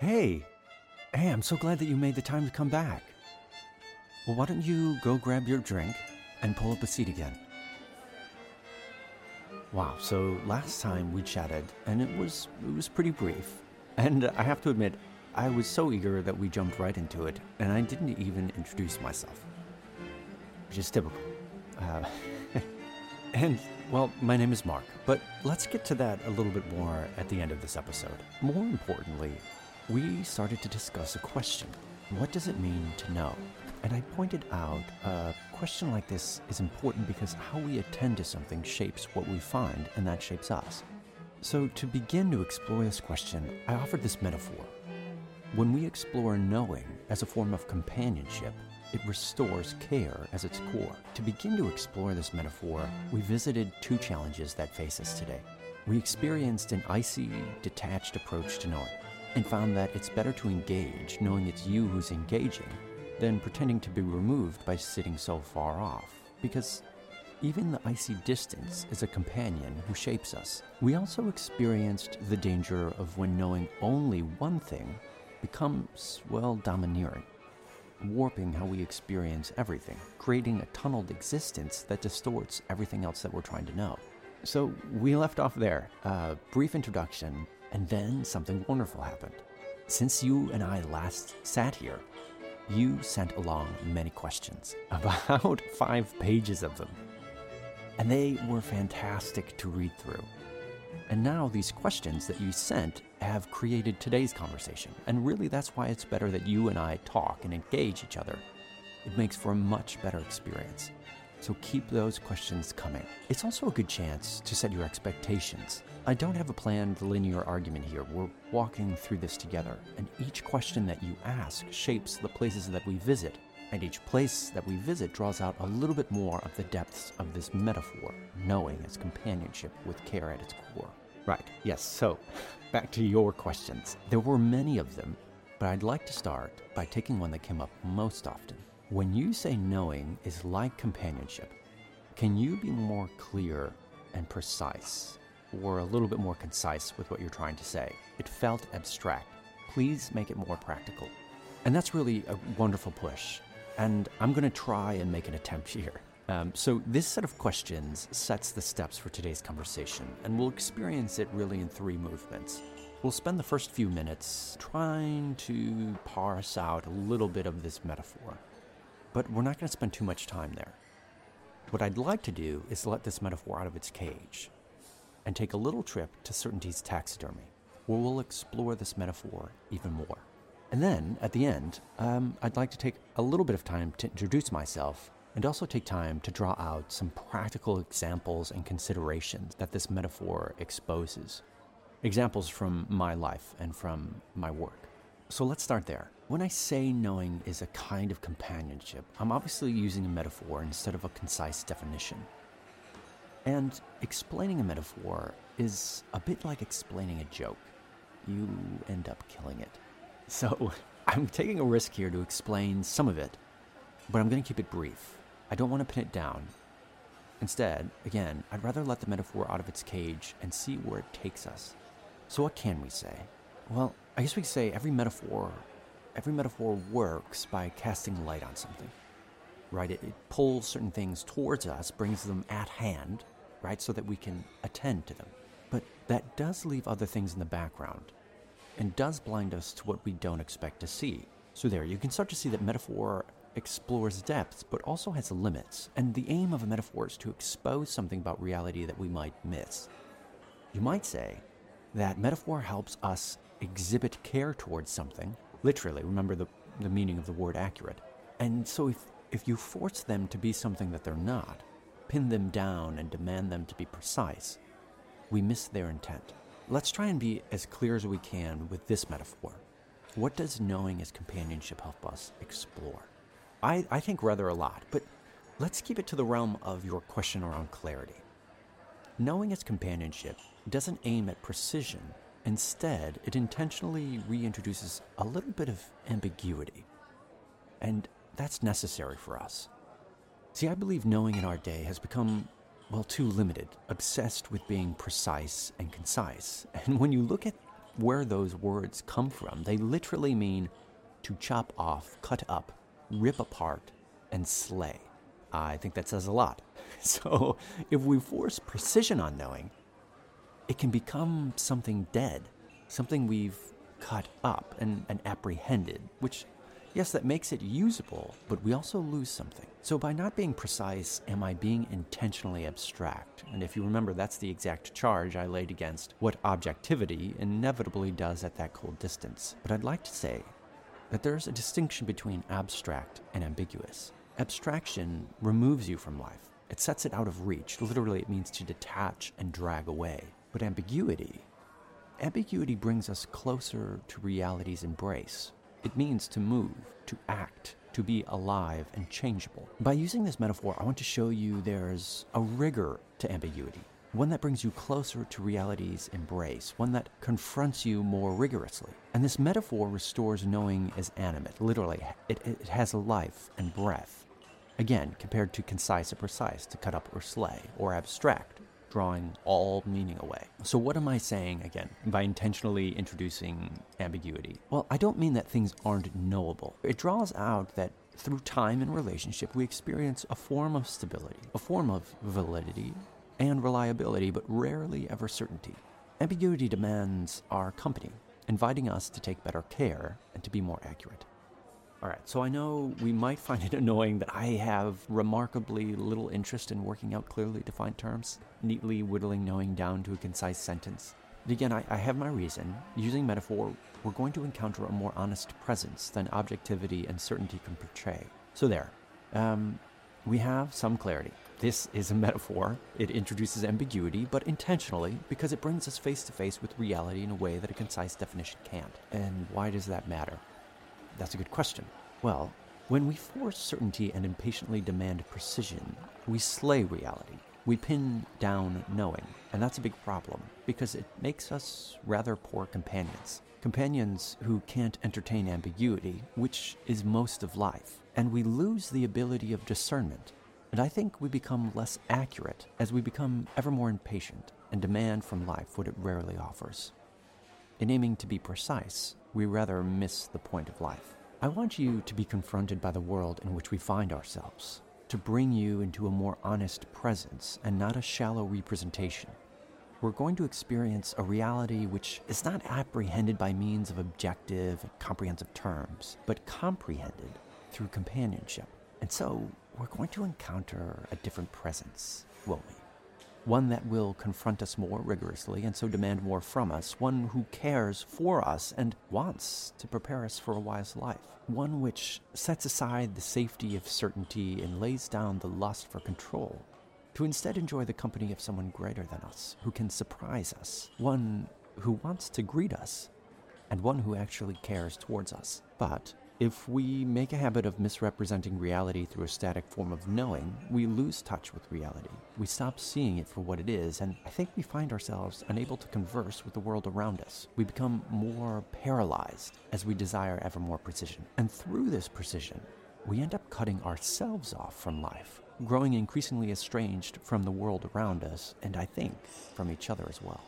Hey, hey, I'm so glad that you made the time to come back. Well, why don't you go grab your drink and pull up a seat again? Wow, so last time we chatted, and it was it was pretty brief. And I have to admit, I was so eager that we jumped right into it, and I didn't even introduce myself, which is typical. Uh, and well, my name is Marc, but let's get to that a little bit more at the end of this episode. More importantly, we started to discuss a question: What does it mean to know? And I pointed out a question like this is important because how we attend to something shapes what we find, and that shapes us. So, to begin to explore this question, I offered this metaphor. When we explore knowing as a form of companionship, it restores care as its core. To begin to explore this metaphor, we visited two challenges that face us today. We experienced an icy, detached approach to knowing, and found that it's better to engage knowing it's you who's engaging than pretending to be removed by sitting so far off. Because even the icy distance is a companion who shapes us. We also experienced the danger of when knowing only one thing becomes, well, domineering, warping how we experience everything, creating a tunneled existence that distorts everything else that we're trying to know. So we left off there, a brief introduction, and then something wonderful happened. Since you and I last sat here, you sent along many questions, about five pages of them. And they were fantastic to read through. And now these questions that you sent have created today's conversation. And really, that's why it's better that you and I talk and engage each other. It makes for a much better experience. So keep those questions coming. It's also a good chance to set your expectations. I don't have a planned linear argument here. We're walking through this together, and each question that you ask shapes the places that we visit, and each place that we visit draws out a little bit more of the depths of this metaphor, knowing as companionship with care at its core. Right, yes, so back to your questions. There were many of them, but I'd like to start by taking one that came up most often. When you say knowing is like companionship, can you be more clear and precise, or a little bit more concise with what you're trying to say? It felt abstract. Please make it more practical. And that's really a wonderful push. And I'm going to try and make an attempt here. Um, so, this set of questions sets the steps for today's conversation, and we'll experience it really in three movements. We'll spend the first few minutes trying to parse out a little bit of this metaphor, but we're not going to spend too much time there. What I'd like to do is let this metaphor out of its cage and take a little trip to Certainty's taxidermy, where we'll explore this metaphor even more. And then, at the end, um, I'd like to take a little bit of time to introduce myself and also take time to draw out some practical examples and considerations that this metaphor exposes. Examples from my life and from my work. So let's start there. When I say knowing is a kind of companionship, I'm obviously using a metaphor instead of a concise definition. And explaining a metaphor is a bit like explaining a joke. You end up killing it. So I'm taking a risk here to explain some of it, but I'm going to keep it brief. I don't want to pin it down. Instead, again, I'd rather let the metaphor out of its cage and see where it takes us. So, what can we say? Well, I guess we could say every metaphor, every metaphor works by casting light on something, right? It, it pulls certain things towards us, brings them at hand, right, so that we can attend to them. But that does leave other things in the background and does blind us to what we don't expect to see. So, there, you can start to see that metaphor explores depths, but also has limits. And the aim of a metaphor is to expose something about reality that we might miss. You might say that metaphor helps us exhibit care towards something, literally, remember the, the meaning of the word accurate. And so if, if you force them to be something that they're not, pin them down and demand them to be precise, we miss their intent. Let's try and be as clear as we can with this metaphor. What does knowing as companionship help us explore? I, I think rather a lot, but let's keep it to the realm of your question around clarity. Knowing as companionship doesn't aim at precision. Instead, it intentionally reintroduces a little bit of ambiguity. And that's necessary for us. See, I believe knowing in our day has become, well, too limited, obsessed with being precise and concise. And when you look at where those words come from. They literally mean to chop off, cut up, rip apart, and slay. I think that says a lot. So, if we force precision on knowing, it can become something dead, something we've cut up and, and apprehended, which, yes, that makes it usable, but we also lose something. So, by not being precise, am I being intentionally abstract? And if you remember, that's the exact charge I laid against what objectivity inevitably does at that cold distance. But I'd like to say that there's a distinction between abstract and ambiguous. Abstraction removes you from life. It sets it out of reach. Literally, it means to detach and drag away. But ambiguity, ambiguity brings us closer to reality's embrace. It means to move, to act, to be alive and changeable. By using this metaphor, I want to show you there's a rigor to ambiguity, one that brings you closer to reality's embrace, one that confronts you more rigorously. And this metaphor restores knowing as animate. Literally, it, it has life and breath. Again, compared to concise or precise, to cut up or slay, or abstract, drawing all meaning away. So, what am I saying again by intentionally introducing ambiguity? Well, I don't mean that things aren't knowable. It draws out that through time and relationship, we experience a form of stability, a form of validity and reliability, but rarely ever certainty. Ambiguity demands our company, inviting us to take better care and to be more accurate. All right, so I know we might find it annoying that I have remarkably little interest in working out clearly defined terms, neatly whittling knowing down to a concise sentence. But again, I, I have my reason. Using metaphor, we're going to encounter a more honest presence than objectivity and certainty can portray. So, there. Um, we have some clarity. This is a metaphor. It introduces ambiguity, but intentionally, because it brings us face to face with reality in a way that a concise definition can't. And why does that matter? That's a good question. Well, when we force certainty and impatiently demand precision, we slay reality. We pin down knowing, and that's a big problem because it makes us rather poor companions. Companions who can't entertain ambiguity, which is most of life, and we lose the ability of discernment. And I think we become less accurate as we become ever more impatient and demand from life what it rarely offers. In aiming to be precise, we rather miss the point of life. I want you to be confronted by the world in which we find ourselves, to bring you into a more honest presence and not a shallow representation. We're going to experience a reality which is not apprehended by means of objective comprehensive terms, but comprehended through companionship. And so, we're going to encounter a different presence, won't we? One that will confront us more rigorously and so demand more from us, one who cares for us and wants to prepare us for a wise life, one which sets aside the safety of certainty and lays down the lust for control, to instead enjoy the company of someone greater than us, who can surprise us, one who wants to greet us, and one who actually cares towards us. But if we make a habit of misrepresenting reality through a static form of knowing, we lose touch with reality. We stop seeing it for what it is, and I think we find ourselves unable to converse with the world around us. We become more paralyzed as we desire ever more precision. And through this precision, we end up cutting ourselves off from life, growing increasingly estranged from the world around us, and I think from each other as well.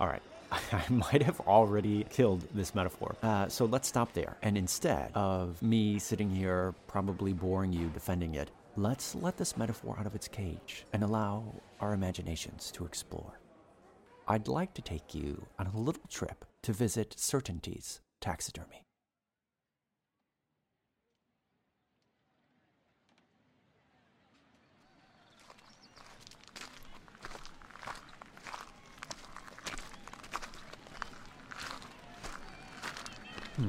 All right, I might have already killed this metaphor. Uh, so let's stop there. And instead of me sitting here, probably boring you, defending it, let's let this metaphor out of its cage and allow our imaginations to explore. I'd like to take you on a little trip to visit Certainty's taxidermy. Hmm.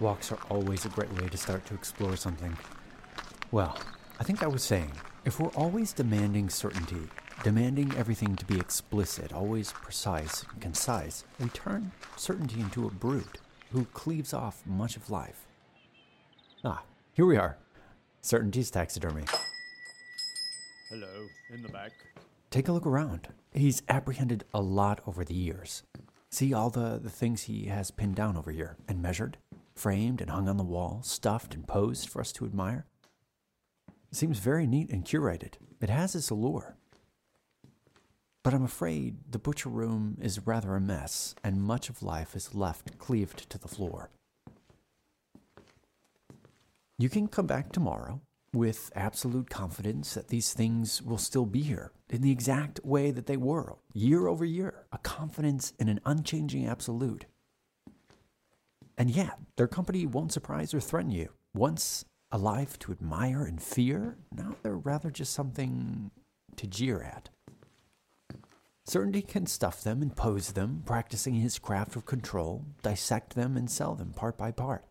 Walks are always a great way to start to explore something. Well, I think I was saying, if we're always demanding certainty, demanding everything to be explicit, always precise and concise, we turn certainty into a brute who cleaves off much of life. Ah, here we are. Certainty's taxidermy. Hello, in the back. Take a look around. He's apprehended a lot over the years. See all the, the things he has pinned down over here and measured, framed and hung on the wall, stuffed and posed for us to admire? It seems very neat and curated. It has its allure. But I'm afraid the butcher room is rather a mess, and much of life is left cleaved to the floor. You can come back tomorrow with absolute confidence that these things will still be here in the exact way that they were year over year, a confidence in an unchanging absolute. And yeah, their company won't surprise or threaten you. Once alive to admire and fear, now they're rather just something to jeer at. Certainty can stuff them and pose them, practicing his craft of control, dissect them and sell them part by part.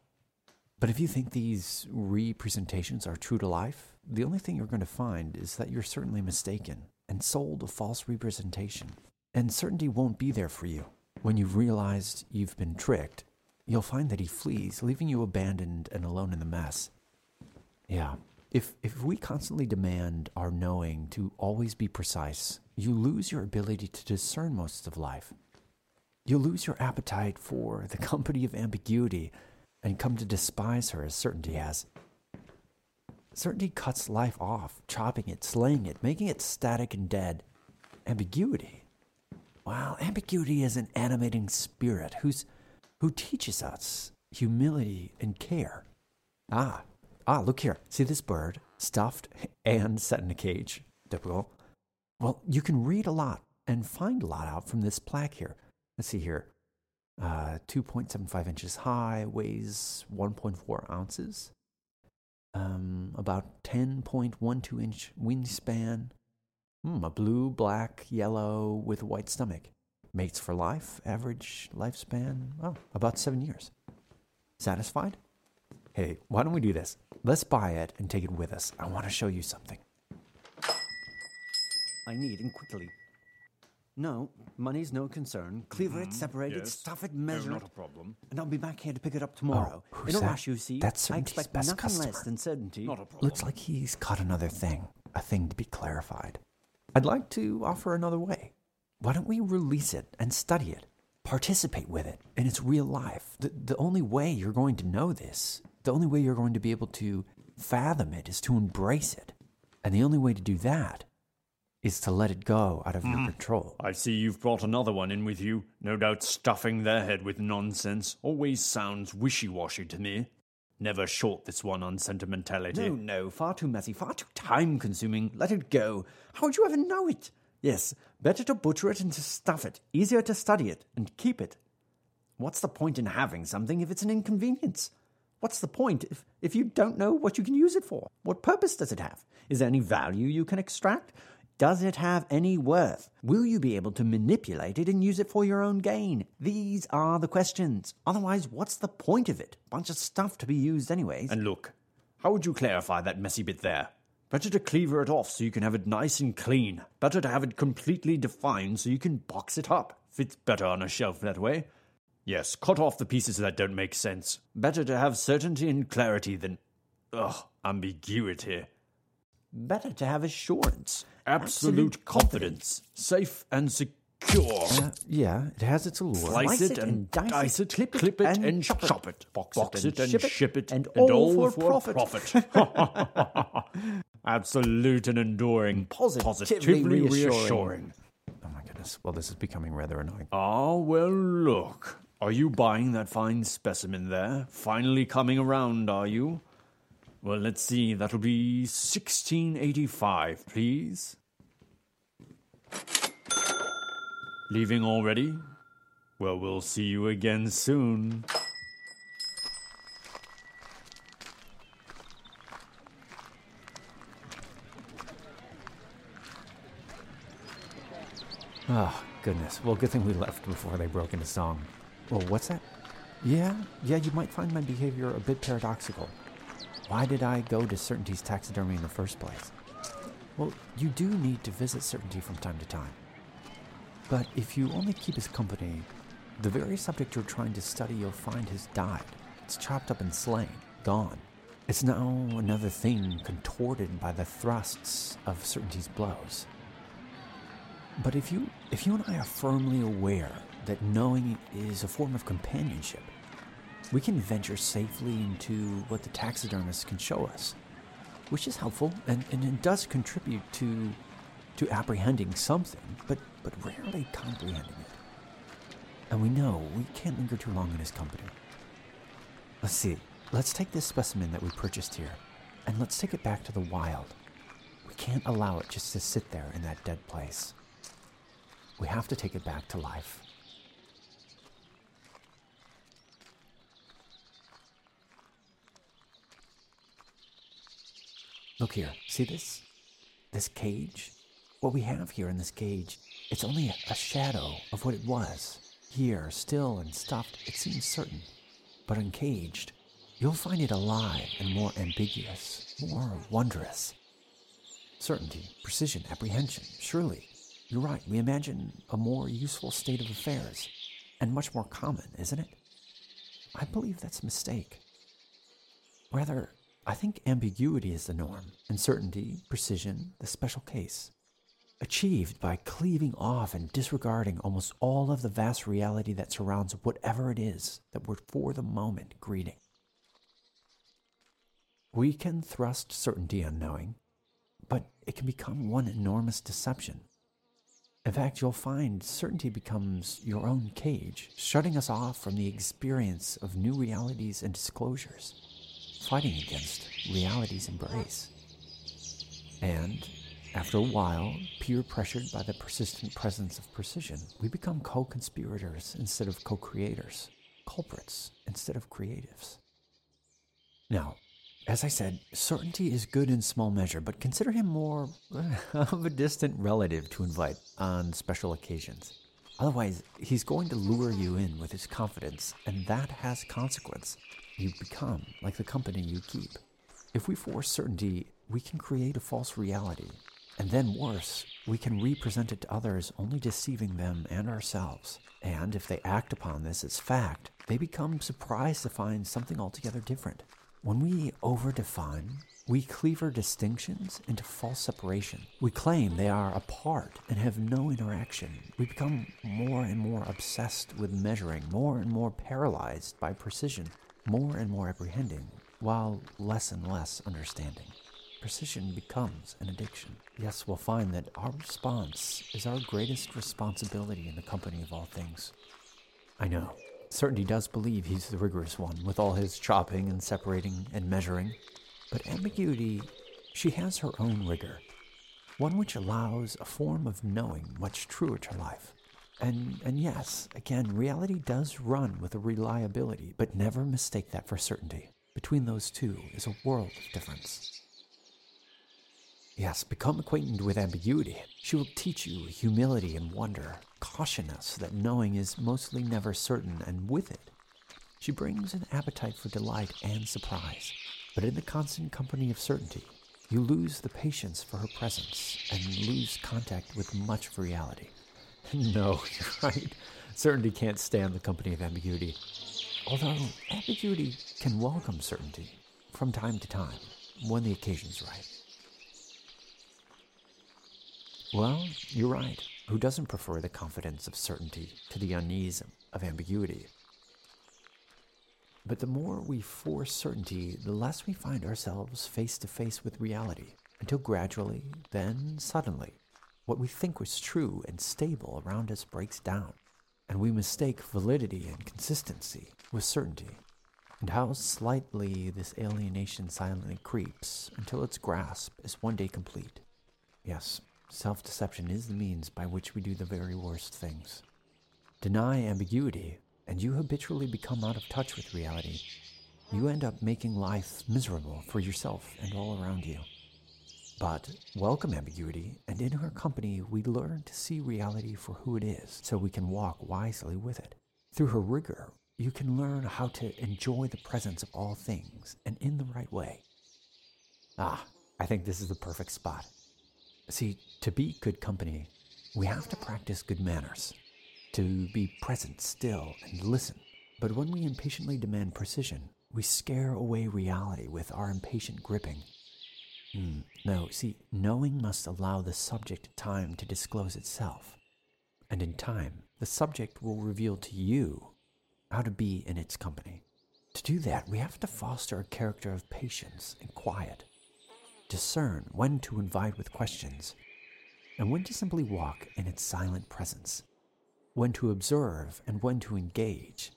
But if you think these representations are true to life, the only thing you're going to find is that you're certainly mistaken and sold a false representation. And certainty won't be there for you. When you've realized you've been tricked, you'll find that he flees, leaving you abandoned and alone in the mess. Yeah. If, if we constantly demand our knowing to always be precise, you lose your ability to discern most of life. You'll lose your appetite for the company of ambiguity and come to despise her as certainty has. Certainty cuts life off, chopping it, slaying it, making it static and dead. Ambiguity. Well, ambiguity is an animating spirit who's, who teaches us humility and care. Ah, ah, look here. See this bird? Stuffed and set in a cage. Typical. Well, you can read a lot and find a lot out from this plaque here. Let's see here. Uh, 2.75 inches high, weighs 1.4 ounces. Um, about 10.12 inch wingspan. Hmm, a blue, black, yellow with a white stomach. Mates for life, average lifespan, oh, about seven years. Satisfied? Hey, why don't we do this? Let's buy it and take it with us. I want to show you something. I need and quickly. No, money's no concern. Cleaver it, mm-hmm. separate it, yes. stuff it, No, measure not it. a problem. And I'll be back here to pick it up tomorrow. Oh, who's In a that? rush, you see. That's I Certainty's expect best nothing less customer. than certainty. Not a problem. Looks like he's caught another thing, a thing to be clarified. I'd like to offer another way. Why don't we release it and study it? Participate with it in its real life. The, the only way you're going to know this, the only way you're going to be able to fathom it is to embrace it. And the only way to do that is to let it go out of your mm-hmm. control. I see you've brought another one in with you. No doubt stuffing their head with nonsense. Always sounds wishy washy to me. Never short this one on sentimentality. No, no, far too messy, far too time consuming. Let it go. How would you ever know it? Yes, better to butcher it and to stuff it. Easier to study it and keep it. What's the point in having something if it's an inconvenience? What's the point if, if you don't know what you can use it for? What purpose does it have? Is there any value you can extract? Does it have any worth? Will you be able to manipulate it and use it for your own gain? These are the questions. Otherwise, what's the point of it? Bunch of stuff to be used anyways. And look, how would you clarify that messy bit there? Better to cleaver it off so you can have it nice and clean. Better to have it completely defined so you can box it up. Fits better on a shelf that way. Yes, cut off the pieces that don't make sense. Better to have certainty and clarity than, ugh, ambiguity. Better to have assurance. Absolute, confidence. Safe and secure. Uh, yeah, it has its allure. Slice it and dice it, clip it and chop it, box it and ship it, and all for profit. profit. Absolute and enduring, Positively reassuring. reassuring. Oh my goodness. Well, this is becoming rather annoying. Ah, well, look. Are you buying that fine specimen there? Finally coming around, are you? Well, let's see. That'll be 1685, please. Leaving already? Well, we'll see you again soon. Oh, goodness. Well, good thing we left before they broke into song. Well, what's that? Yeah, yeah, you might find my behavior a bit paradoxical. Why did I go to Certainty's taxidermy in the first place? Well, you do need to visit Certainty from time to time. But if you only keep his company, the very subject you're trying to study you'll find has died. It's chopped up and slain, gone. It's now another thing contorted by the thrusts of Certainty's blows. But if you if you and I are firmly aware that knowing is a form of companionship, we can venture safely into what the taxidermist can show us, which is helpful and, and it does contribute to to apprehending something, but, but rarely comprehending it. And we know we can't linger too long in his company. Let's see. Let's take this specimen that we purchased here, and let's take it back to the wild. We can't allow it just to sit there in that dead place. We have to take it back to life. Look here. See this? This cage? What we have here in this cage, it's only a shadow of what it was. Here, still and stuffed, it seems certain. But uncaged, you'll find it alive and more ambiguous, more wondrous. Certainty, precision, apprehension, surely. You're right, we imagine a more useful state of affairs, and much more common, isn't it? I believe that's a mistake. Rather, I think ambiguity is the norm, and certainty, precision, the special case. Achieved by cleaving off and disregarding almost all of the vast reality that surrounds whatever it is that we're for the moment greeting. We can thrust certainty on knowing, but it can become one enormous deception. In fact, you'll find certainty becomes your own cage, shutting us off from the experience of new realities and disclosures fighting against reality's embrace. And after a while, peer pressured by the persistent presence of precision, we become co conspirators instead of co creators, culprits instead of creatives. Now, as I said, certainty is good in small measure, but consider him more of a distant relative to invite on special occasions. Otherwise, he's going to lure you in with his confidence, and that has consequence you become, like the company you keep. If we force certainty, we can create a false reality. And then, worse, we can represent it to others, only deceiving them and ourselves. And if they act upon this as fact, they become surprised to find something altogether different. When we overdefine, we cleaver distinctions into false separation. We claim they are apart and have no interaction. We become more and more obsessed with measuring, more and more paralyzed by precision more and more apprehending, while less and less understanding. Precision becomes an addiction. Yes, we'll find that our response is our greatest responsibility in the company of all things. I know. Certainty does believe he's the rigorous one, with all his chopping and separating and measuring. But ambiguity, she has her own rigor, one which allows a form of knowing much truer to life. And, and yes, again, reality does run with a reliability, but never mistake that for certainty. Between those two is a world of difference. Yes, become acquainted with ambiguity. She will teach you humility and wonder, caution us that knowing is mostly never certain, and with it, she brings an appetite for delight and surprise. But in the constant company of certainty, you lose the patience for her presence and lose contact with much of reality. No, you're right. Certainty can't stand the company of ambiguity. Although ambiguity can welcome certainty from time to time when the occasion's right. Well, you're right. Who doesn't prefer the confidence of certainty to the unease of ambiguity? But the more we force certainty, the less we find ourselves face to face with reality, until gradually, then suddenly, what we think was true and stable around us breaks down, and we mistake validity and consistency with certainty. And how slightly this alienation silently creeps until its grasp is one day complete. Yes, self deception is the means by which we do the very worst things. Deny ambiguity, and you habitually become out of touch with reality. You end up making life miserable for yourself and all around you. But welcome ambiguity, and in her company, we learn to see reality for who it is so we can walk wisely with it. Through her rigor, you can learn how to enjoy the presence of all things and in the right way. Ah, I think this is the perfect spot. See, to be good company, we have to practice good manners, to be present still and listen. But when we impatiently demand precision, we scare away reality with our impatient gripping Mm, no, see, knowing must allow the subject time to disclose itself. And in time, the subject will reveal to you how to be in its company. To do that, we have to foster a character of patience and quiet, discern when to invite with questions, and when to simply walk in its silent presence, when to observe and when to engage.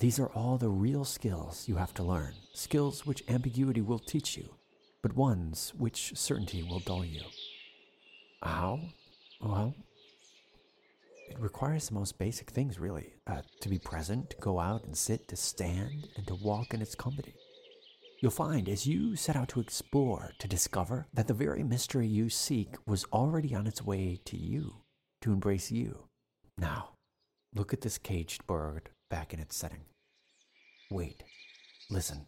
These are all the real skills you have to learn, skills which ambiguity will teach you, but ones which certainty will dull you. How? Well, it requires the most basic things, really uh, to be present, to go out and sit, to stand, and to walk in its company. You'll find as you set out to explore, to discover that the very mystery you seek was already on its way to you, to embrace you. Now, look at this caged bird back in its setting. Wait, listen.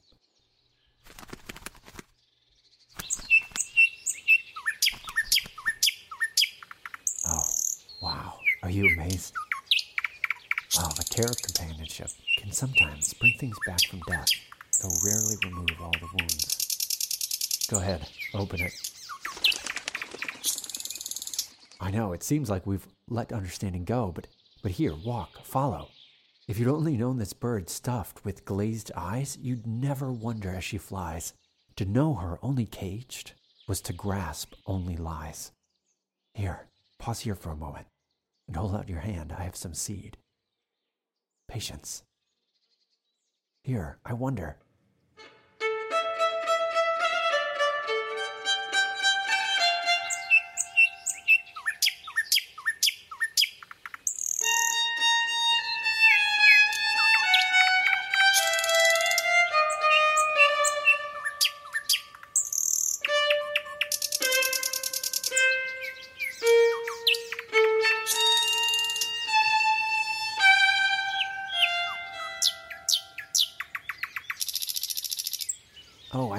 Oh, wow. Are you amazed? Wow, the terror of companionship can sometimes bring things back from death, though rarely remove all the wounds. Go ahead, open it. I know, it seems like we've let understanding go, but, but here, walk, follow. If you'd only known this bird stuffed with glazed eyes, you'd never wonder as she flies. To know her only caged was to grasp only lies. Here, pause here for a moment and hold out your hand. I have some seed. Patience. Here, I wonder.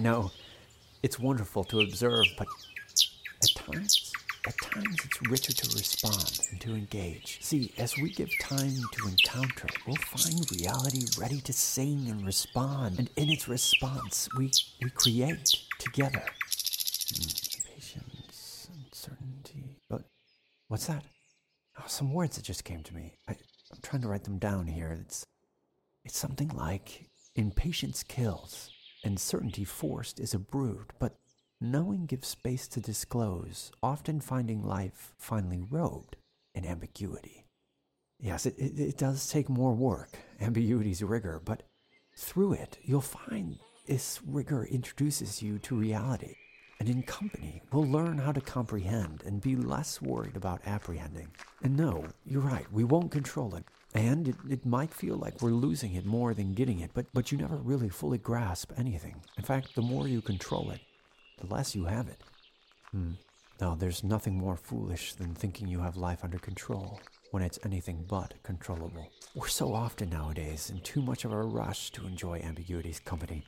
Know. It's wonderful to observe, but at times, at times it's richer to respond and to engage. See, as we give time to encounter, we'll find reality ready to sing and respond. And in its response, we, we create together. Hmm, patience, uncertainty. But what's that? Oh, some words that just came to me. I, I'm trying to write them down here. It's, it's something like impatience kills and certainty forced is a brood, but knowing gives space to disclose, often finding life finally robed in ambiguity. Yes, it, it, it, does take more work, ambiguity's rigor, but through it, you'll find this rigor introduces you to reality. And in company, we'll learn how to comprehend and be less worried about apprehending. And no, you're right, we won't control it. And it, it might feel like we're losing it more than getting it, but, but you never really fully grasp anything. In fact, the more you control it, the less you have it. Hmm. No, there's nothing more foolish than thinking you have life under control when it's anything but controllable. We're so often nowadays in too much of a rush to enjoy ambiguity's company.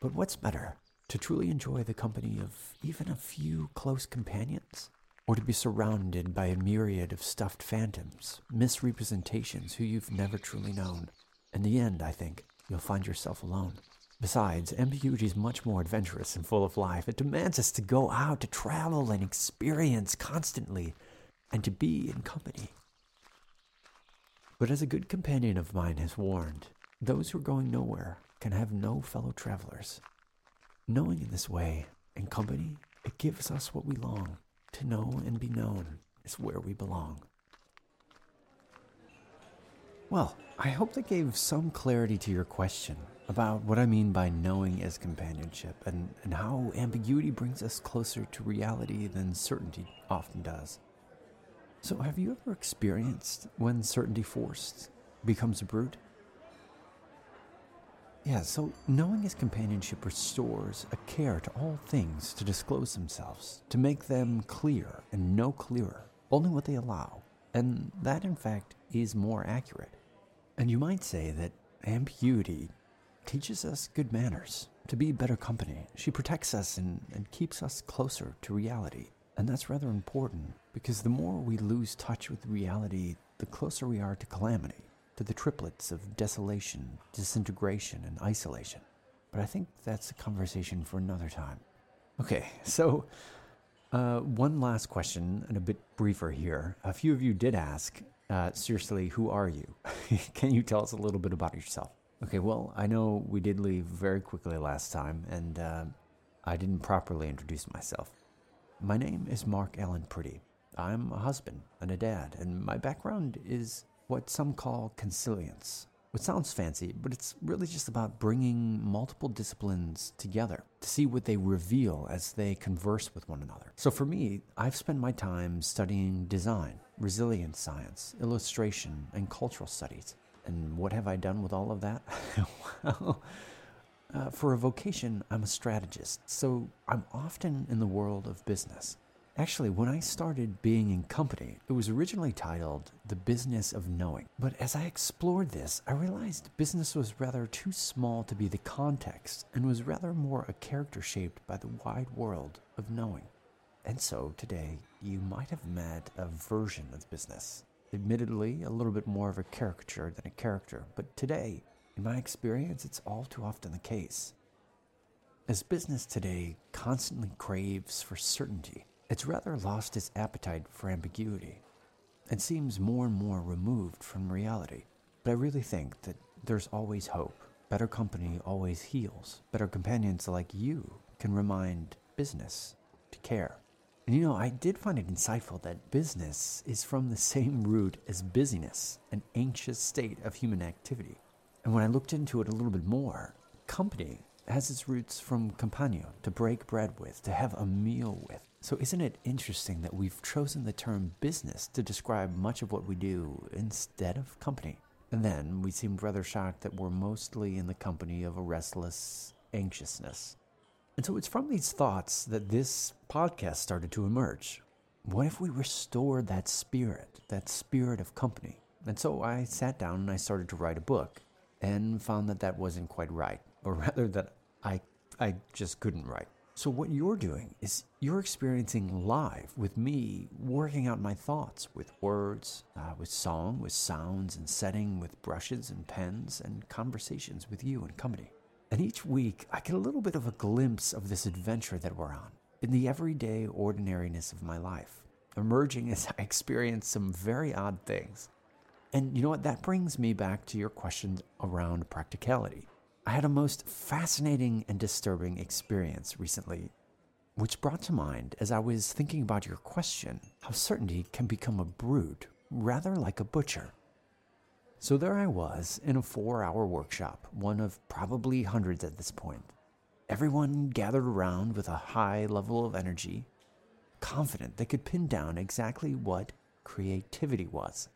But what's better, to truly enjoy the company of even a few close companions? Or to be surrounded by a myriad of stuffed phantoms, misrepresentations who you've never truly known. In the end, I think, you'll find yourself alone. Besides, ambiguity is much more adventurous and full of life. It demands us to go out, to travel and experience constantly, and to be in company. But as a good companion of mine has warned, those who are going nowhere can have no fellow travelers. Knowing in this way, in company, it gives us what we long to know and be known is where we belong. Well, I hope that gave some clarity to your question about what I mean by knowing as companionship and, and how ambiguity brings us closer to reality than certainty often does. So, have you ever experienced when certainty forced becomes a brute? Yeah, so knowing his companionship restores a care to all things to disclose themselves, to make them clear and no clearer, only what they allow. And that, in fact, is more accurate. And you might say that ambiguity teaches us good manners, to be better company. She protects us and, and keeps us closer to reality. And that's rather important because the more we lose touch with reality, the closer we are to calamity to the triplets of desolation, disintegration, and isolation. But I think that's a conversation for another time. Okay, so uh, one last question, and a bit briefer here. A few of you did ask, uh, seriously, who are you? Can you tell us a little bit about yourself? Okay, well, I know we did leave very quickly last time, and uh, I didn't properly introduce myself. My name is Marc Allen Priddy. I'm a husband and a dad, and my background is what some call consilience. What sounds fancy, but it's really just about bringing multiple disciplines together to see what they reveal as they converse with one another. So for me, I've spent my time studying design, resilience science, illustration, and cultural studies. And what have I done with all of that? well, uh, for a vocation, I'm a strategist, so I'm often in the world of business. Actually, when I started being in company, it was originally titled The Business of Knowing. But as I explored this, I realized business was rather too small to be the context and was rather more a character shaped by the wide world of knowing. And so today, you might have met a version of business. Admittedly, a little bit more of a caricature than a character, but today, in my experience, it's all too often the case. As business today constantly craves for certainty, it's rather lost its appetite for ambiguity and seems more and more removed from reality. But I really think that there's always hope. Better company always heals. Better companions like you can remind business to care. And you know, I did find it insightful that business is from the same root as busyness, an anxious state of human activity. And when I looked into it a little bit more, company has its roots from compagno, to break bread with, to have a meal with. So, isn't it interesting that we've chosen the term business to describe much of what we do instead of company? And then we seemed rather shocked that we're mostly in the company of a restless anxiousness. And so it's from these thoughts that this podcast started to emerge. What if we restored that spirit, that spirit of company? And so I sat down and I started to write a book and found that that wasn't quite right, or rather that I, I just couldn't write. So, what you're doing is you're experiencing live with me working out my thoughts with words, uh, with song, with sounds and setting, with brushes and pens, and conversations with you and company. And each week, I get a little bit of a glimpse of this adventure that we're on in the everyday ordinariness of my life, emerging as I experience some very odd things. And you know what? That brings me back to your questions around practicality. I had a most fascinating and disturbing experience recently, which brought to mind as I was thinking about your question how certainty can become a brute, rather like a butcher. So there I was in a four hour workshop, one of probably hundreds at this point. Everyone gathered around with a high level of energy, confident they could pin down exactly what creativity was.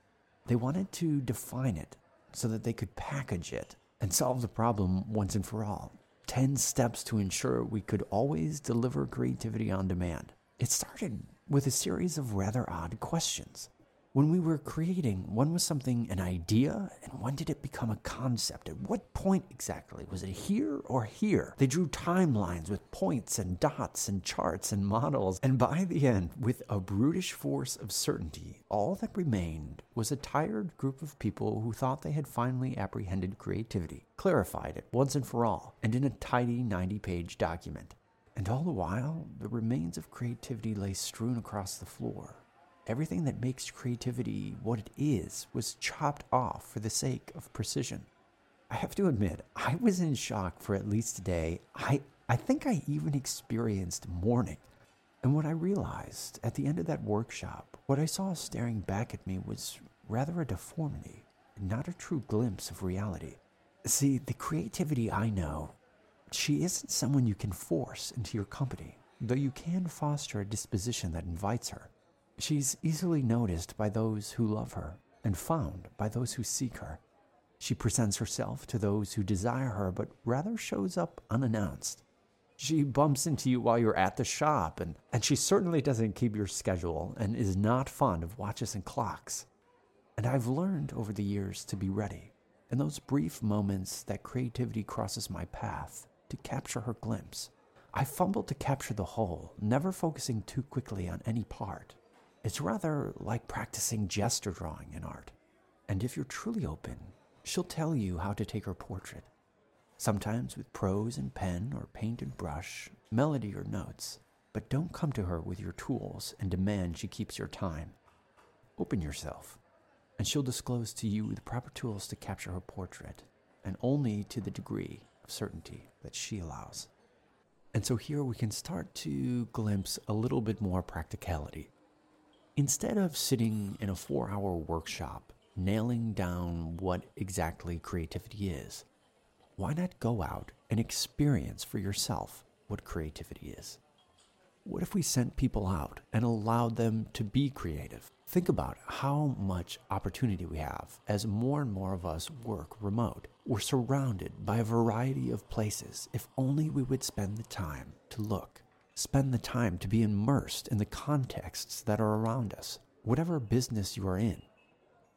They wanted to define it so that they could package it and solve the problem once and for all. 10 steps to ensure we could always deliver creativity on demand. It started with a series of rather odd questions. When we were creating, when was something an idea and when did it become a concept? At what point exactly? Was it here or here? They drew timelines with points and dots and charts and models, and by the end, with a brutish force of certainty, all that remained was a tired group of people who thought they had finally apprehended creativity, clarified it once and for all, and in a tidy 90 page document. And all the while, the remains of creativity lay strewn across the floor Everything that makes creativity what it is was chopped off for the sake of precision. I have to admit, I was in shock for at least a day. I, I think I even experienced mourning. And what I realized at the end of that workshop, what I saw staring back at me was rather a deformity, not a true glimpse of reality. See, the creativity I know, she isn't someone you can force into your company, though you can foster a disposition that invites her. She's easily noticed by those who love her and found by those who seek her. She presents herself to those who desire her, but rather shows up unannounced. She bumps into you while you're at the shop, and, and she certainly doesn't keep your schedule and is not fond of watches and clocks. And I've learned over the years to be ready, in those brief moments that creativity crosses my path, to capture her glimpse. I fumble to capture the whole, never focusing too quickly on any part. It's rather like practicing gesture drawing in art. And if you're truly open, she'll tell you how to take her portrait. Sometimes with prose and pen or paint and brush, melody or notes. But don't come to her with your tools and demand she keeps your time. Open yourself, and she'll disclose to you the proper tools to capture her portrait, and only to the degree of certainty that she allows. And so here we can start to glimpse a little bit more practicality Instead of sitting in a four hour workshop nailing down what exactly creativity is, why not go out and experience for yourself what creativity is? What if we sent people out and allowed them to be creative? Think about how much opportunity we have as more and more of us work remote. We're surrounded by a variety of places if only we would spend the time to look. Spend the time to be immersed in the contexts that are around us, whatever business you are in.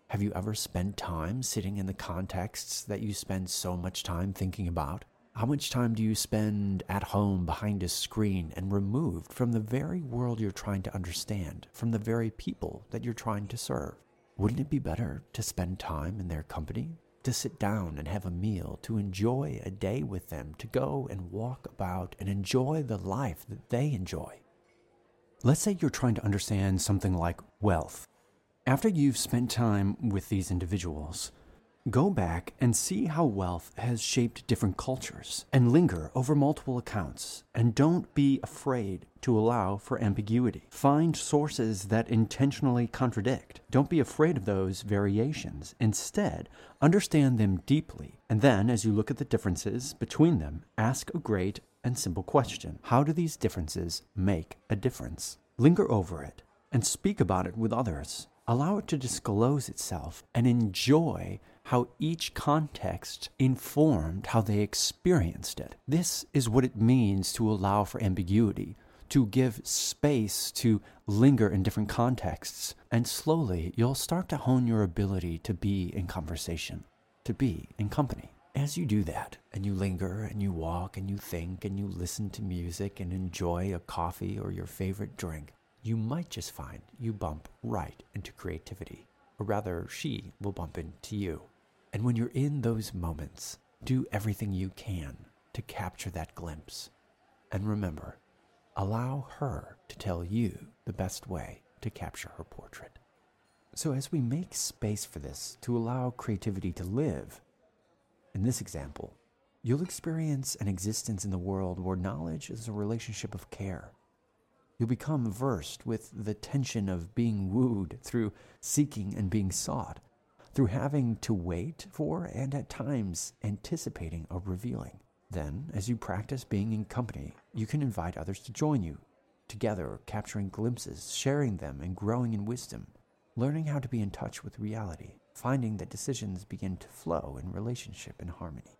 Have you ever spent time sitting in the contexts that you spend so much time thinking about? How much time do you spend at home behind a screen and removed from the very world you're trying to understand, from the very people that you're trying to serve? Wouldn't it be better to spend time in their company? To sit down and have a meal, to enjoy a day with them, to go and walk about and enjoy the life that they enjoy? Let's say you're trying to understand something like wealth. After you've spent time with these individuals, Go back and see how wealth has shaped different cultures and linger over multiple accounts. And don't be afraid to allow for ambiguity. Find sources that intentionally contradict. Don't be afraid of those variations. Instead, understand them deeply. And then, as you look at the differences between them, ask a great and simple question How do these differences make a difference? Linger over it and speak about it with others. Allow it to disclose itself and enjoy how each context informed how they experienced it. This is what it means to allow for ambiguity, to give space to linger in different contexts. And slowly, you'll start to hone your ability to be in conversation, to be in company. As you do that, and you linger and you walk and you think and you listen to music and enjoy a coffee or your favorite drink, you might just find you bump right into creativity. Or rather, she will bump into you. And when you're in those moments, do everything you can to capture that glimpse. And remember, allow her to tell you the best way to capture her portrait. So, as we make space for this to allow creativity to live, in this example, you'll experience an existence in the world where knowledge is a relationship of care. You'll become versed with the tension of being wooed through seeking and being sought through having to wait for and at times anticipating a revealing. Then, as you practice being in company, you can invite others to join you, together capturing glimpses, sharing them, and growing in wisdom, learning how to be in touch with reality, finding that decisions begin to flow in relationship and harmony.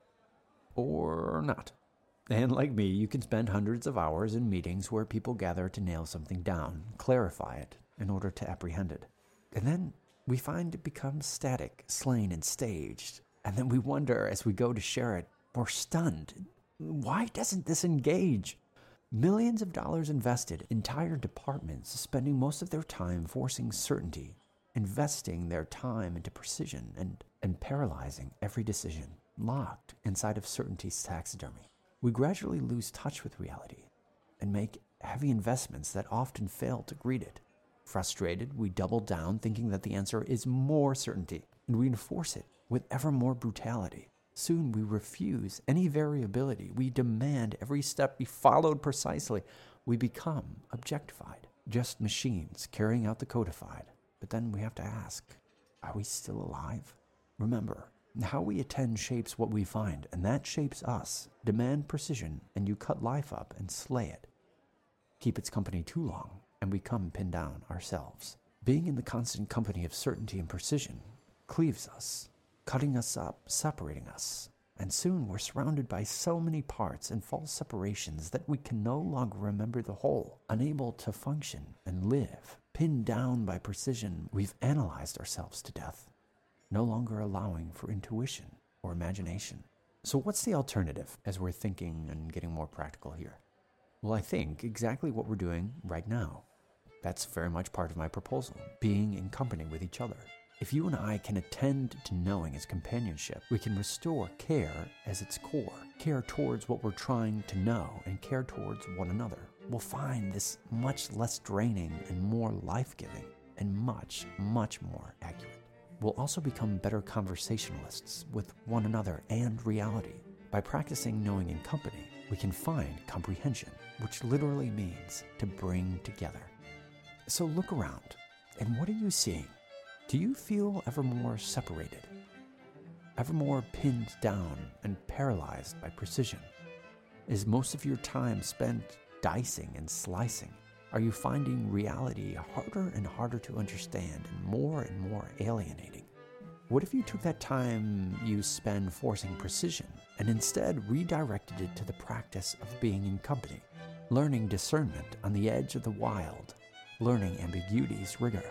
Or not. And like me, you can spend hundreds of hours in meetings where people gather to nail something down, clarify it, in order to apprehend it. And then we find it becomes static, slain, and staged. And then we wonder as we go to share it, we're stunned. Why doesn't this engage? Millions of dollars invested, entire departments spending most of their time forcing certainty, investing their time into precision, and, and paralyzing every decision, locked inside of certainty's taxidermy. We gradually lose touch with reality and make heavy investments that often fail to greet it. Frustrated, we double down, thinking that the answer is more certainty, and we enforce it with ever more brutality. Soon we refuse any variability. We demand every step be followed precisely. We become objectified, just machines carrying out the codified. But then we have to ask are we still alive? Remember, how we attend shapes what we find, and that shapes us. Demand precision, and you cut life up and slay it. Keep its company too long, and we come pinned down ourselves. Being in the constant company of certainty and precision cleaves us, cutting us up, separating us, and soon we're surrounded by so many parts and false separations that we can no longer remember the whole, unable to function and live. Pinned down by precision, we've analyzed ourselves to death, no longer allowing for intuition or imagination. So, what's the alternative as we're thinking and getting more practical here? Well, I think exactly what we're doing right now. That's very much part of my proposal being in company with each other. If you and I can attend to knowing as companionship, we can restore care as its core, care towards what we're trying to know, and care towards one another. We'll find this much less draining and more life giving, and much, much more accurate. We'll also become better conversationalists with one another and reality. By practicing knowing in company, we can find comprehension, which literally means to bring together. So look around And what are you seeing? Do you feel ever more separated? Ever more pinned down and paralyzed by precision? Is most of your time spent dicing and slicing? Are you finding reality harder and harder to understand and more and more alienating? What if you took that time you spend forcing precision and instead redirected it to the practice of being in company, learning discernment on the edge of the wild, learning ambiguity's rigor?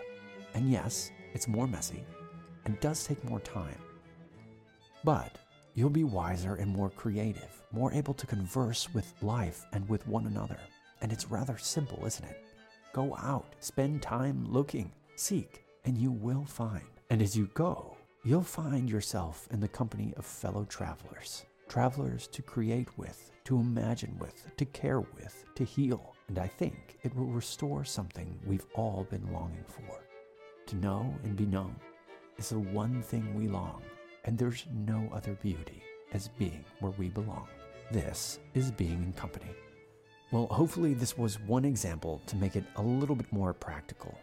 And yes, it's more messy and does take more time. But you'll be wiser and more creative, more able to converse with life and with one another. And it's rather simple, isn't it? Go out, spend time looking, seek, and you will find. And as you go, you'll find yourself in the company of fellow travelers. Travelers to create with, to imagine with, to care with, to heal. And I think it will restore something we've all been longing for. To know and be known is the one thing we long, and there's no other beauty as being where we belong. This is being in company. Well, hopefully, this was one example to make it a little bit more practical.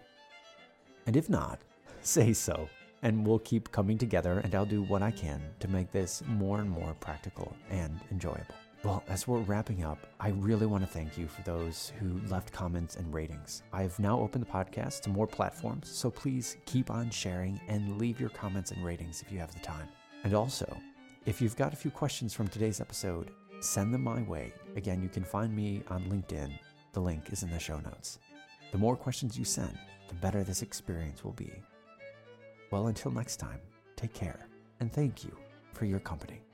And if not, say so, and we'll keep coming together, and I'll do what I can to make this more and more practical and enjoyable. Well, as we're wrapping up, I really want to thank you for those who left comments and ratings. I've now opened the podcast to more platforms, so please keep on sharing and leave your comments and ratings if you have the time. And also, if you've got a few questions from today's episode, send them my way. Again, you can find me on LinkedIn. The link is in the show notes. The more questions you send, the better this experience will be. Well, until next time, take care and thank you for your company.